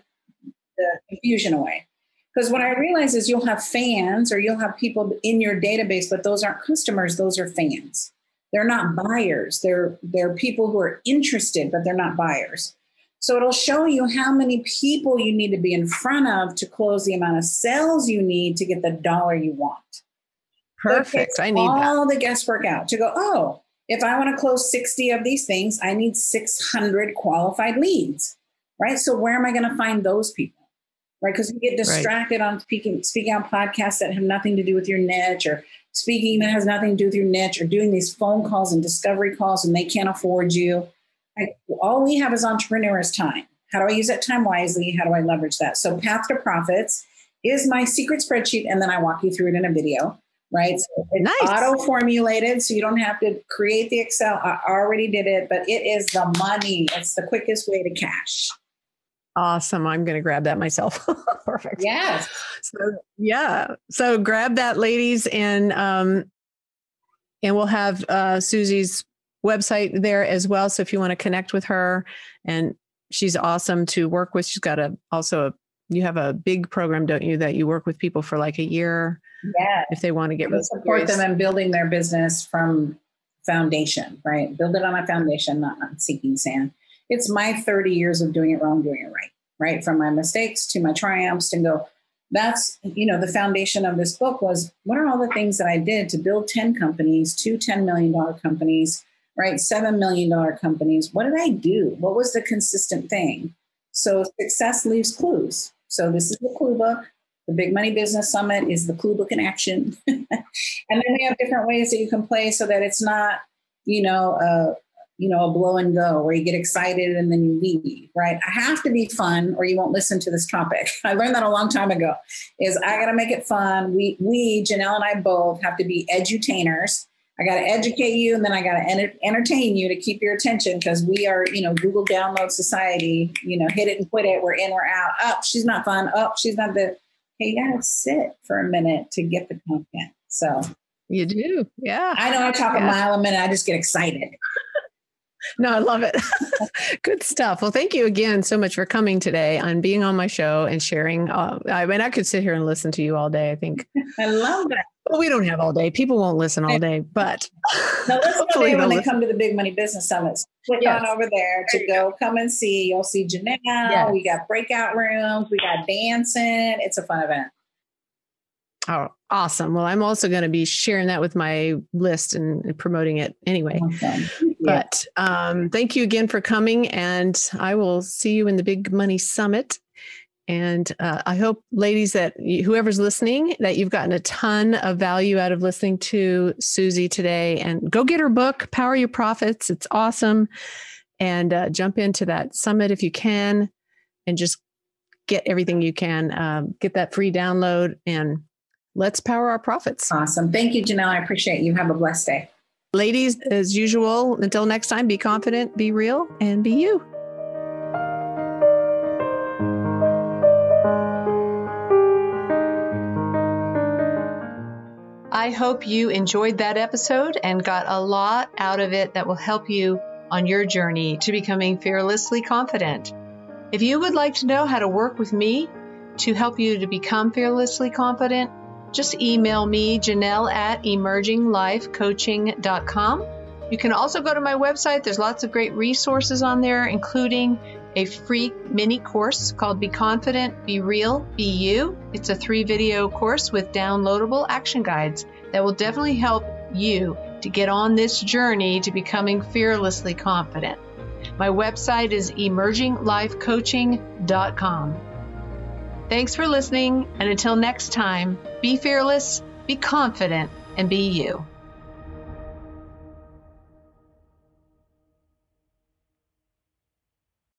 S2: the confusion away. Because what I realized is you'll have fans or you'll have people in your database, but those aren't customers, those are fans. They're not buyers. They're they're people who are interested, but they're not buyers. So it'll show you how many people you need to be in front of to close the amount of sales you need to get the dollar you want.
S1: Perfect. I need
S2: all that. the guesswork out to go, oh, if I want to close 60 of these things, I need 600 qualified leads, right? So where am I going to find those people? Right. Because you get distracted right. on speaking, speaking on podcasts that have nothing to do with your niche or speaking that has nothing to do with your niche or doing these phone calls and discovery calls and they can't afford you all we have as entrepreneurs time. How do I use that time wisely? How do I leverage that? So, Path to Profits is my secret spreadsheet, and then I walk you through it in a video, right? So it's nice. auto formulated, so you don't have to create the Excel. I already did it, but it is the money. It's the quickest way to cash.
S1: Awesome. I'm going to grab that myself. *laughs* Perfect.
S2: Yes.
S1: So, yeah. So grab that, ladies, and um, and we'll have uh, Susie's website there as well. So if you want to connect with her, and she's awesome to work with. She's got a also a you have a big program, don't you, that you work with people for like a year?
S2: Yeah.
S1: If they want to get
S2: support them in building their business from foundation, right? Build it on a foundation, not on seeking sand. It's my 30 years of doing it wrong, doing it right, right? From my mistakes to my triumphs to go, that's, you know, the foundation of this book was what are all the things that I did to build 10 companies, two $10 million companies, right? $7 million companies. What did I do? What was the consistent thing? So success leaves clues. So this is the clue book. The Big Money Business Summit is the clue book in action. and then we have different ways that you can play so that it's not, you know, a, you know, a blow and go where you get excited and then you leave, right? I have to be fun or you won't listen to this topic. *laughs* I learned that a long time ago is I got to make it fun. We, we, Janelle and I both have to be edutainers I got to educate you and then I got to enter- entertain you to keep your attention because we are, you know, Google download society, you know, hit it and quit it. We're in, we're out. Up, oh, she's not fun. Up, oh, she's not the, hey, you got to sit for a minute to get the content. So
S1: you do. Yeah.
S2: I know I talk yeah. a mile a minute. I just get excited. *laughs*
S1: No, I love it. *laughs* Good stuff. Well, thank you again so much for coming today and being on my show and sharing. Uh, I mean, I could sit here and listen to you all day. I think *laughs*
S2: I love that.
S1: Well, we don't have all day. People won't listen all day, but *laughs*
S2: now listen when listen. they come to the Big Money Business Summits. Click yes. on over there to go. Come and see. You'll see Janelle. Yes. We got breakout rooms. We got dancing. It's a fun event.
S1: Oh, awesome. Well, I'm also going to be sharing that with my list and promoting it anyway. Awesome. But um, thank you again for coming. And I will see you in the Big Money Summit. And uh, I hope, ladies, that whoever's listening, that you've gotten a ton of value out of listening to Susie today. And go get her book, Power Your Profits. It's awesome. And uh, jump into that summit if you can and just get everything you can. Um, get that free download and let's power our profits.
S2: Awesome. Thank you, Janelle. I appreciate you. Have a blessed day.
S1: Ladies, as usual, until next time, be confident, be real, and be you. I hope you enjoyed that episode and got a lot out of it that will help you on your journey to becoming fearlessly confident. If you would like to know how to work with me to help you to become fearlessly confident, just email me, Janelle at emerginglifecoaching.com. You can also go to my website. There's lots of great resources on there, including a free mini course called Be Confident, Be Real, Be You. It's a three video course with downloadable action guides that will definitely help you to get on this journey to becoming fearlessly confident. My website is emerginglifecoaching.com. Thanks for listening, and until next time, be fearless, be confident, and be you.